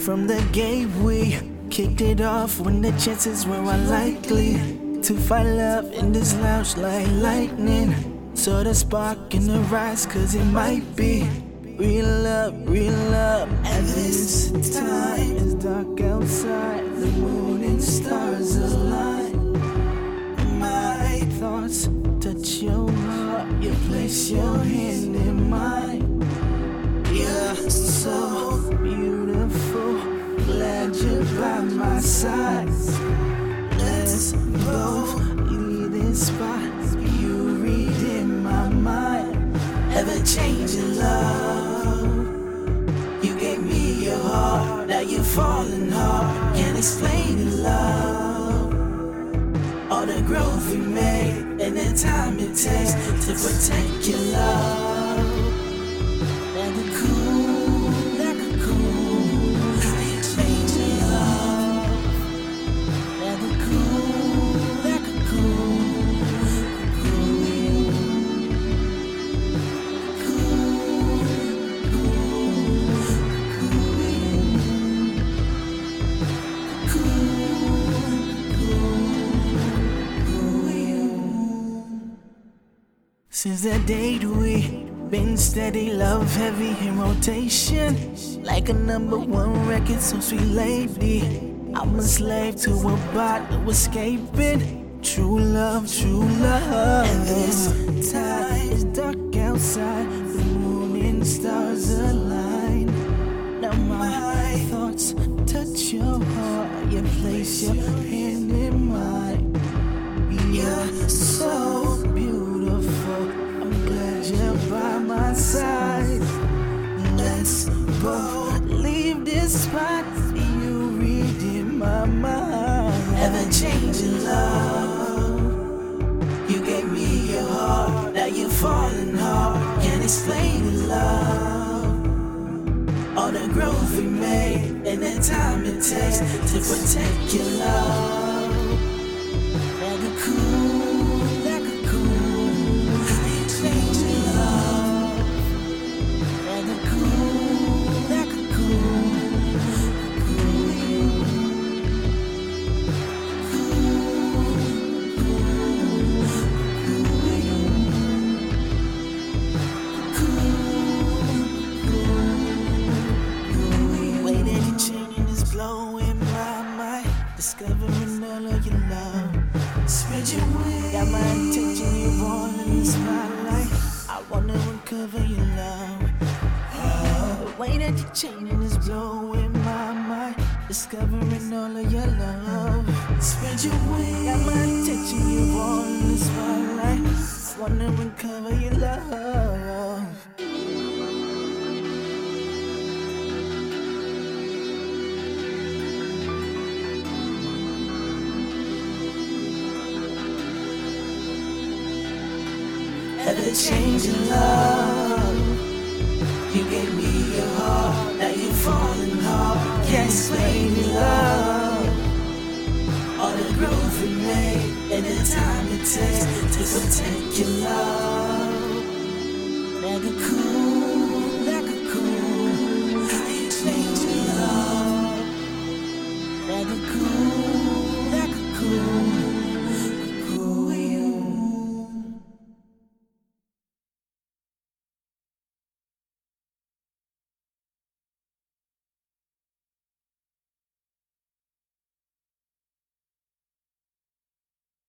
from the gate, we kicked it off when the chances were unlikely to find love in this lounge like lightning. Saw the spark in the rise, cause it might be real love, real love. At this time, it's dark outside, the moon and stars align. My thoughts touch your heart, you place your hand in mine. You're so beautiful, by my side. Let's both leave this spot. You read in my mind, ever changing love. You gave me your heart, now you're falling hard. Can't explain the love. All the growth we made and the time it takes to protect your love. Since that date we been steady, love heavy in rotation. Like a number one record, so sweet lady. I'm a slave to a bottle, escaping. True love, true love. And this time it's dark outside, the moon and stars align. Now my thoughts touch your heart, you place your hand Leave this spot. You read in my mind. Ever changing love. You gave me your heart. Now you're falling hard. Can't explain the love. All the growth we made and the time it takes to protect your love. Your wings. Got my attention, you all in the spotlight. I wanna uncover your love. The way that you're is my mind. Discovering all of your love. Spread your wings. Got my attention, you all in the spotlight. Wanna uncover your love. Ever changing love. You gave me your heart, now you're falling hard. Can't explain your love. All the growth we made and the time it takes to protect your love. Like a cool.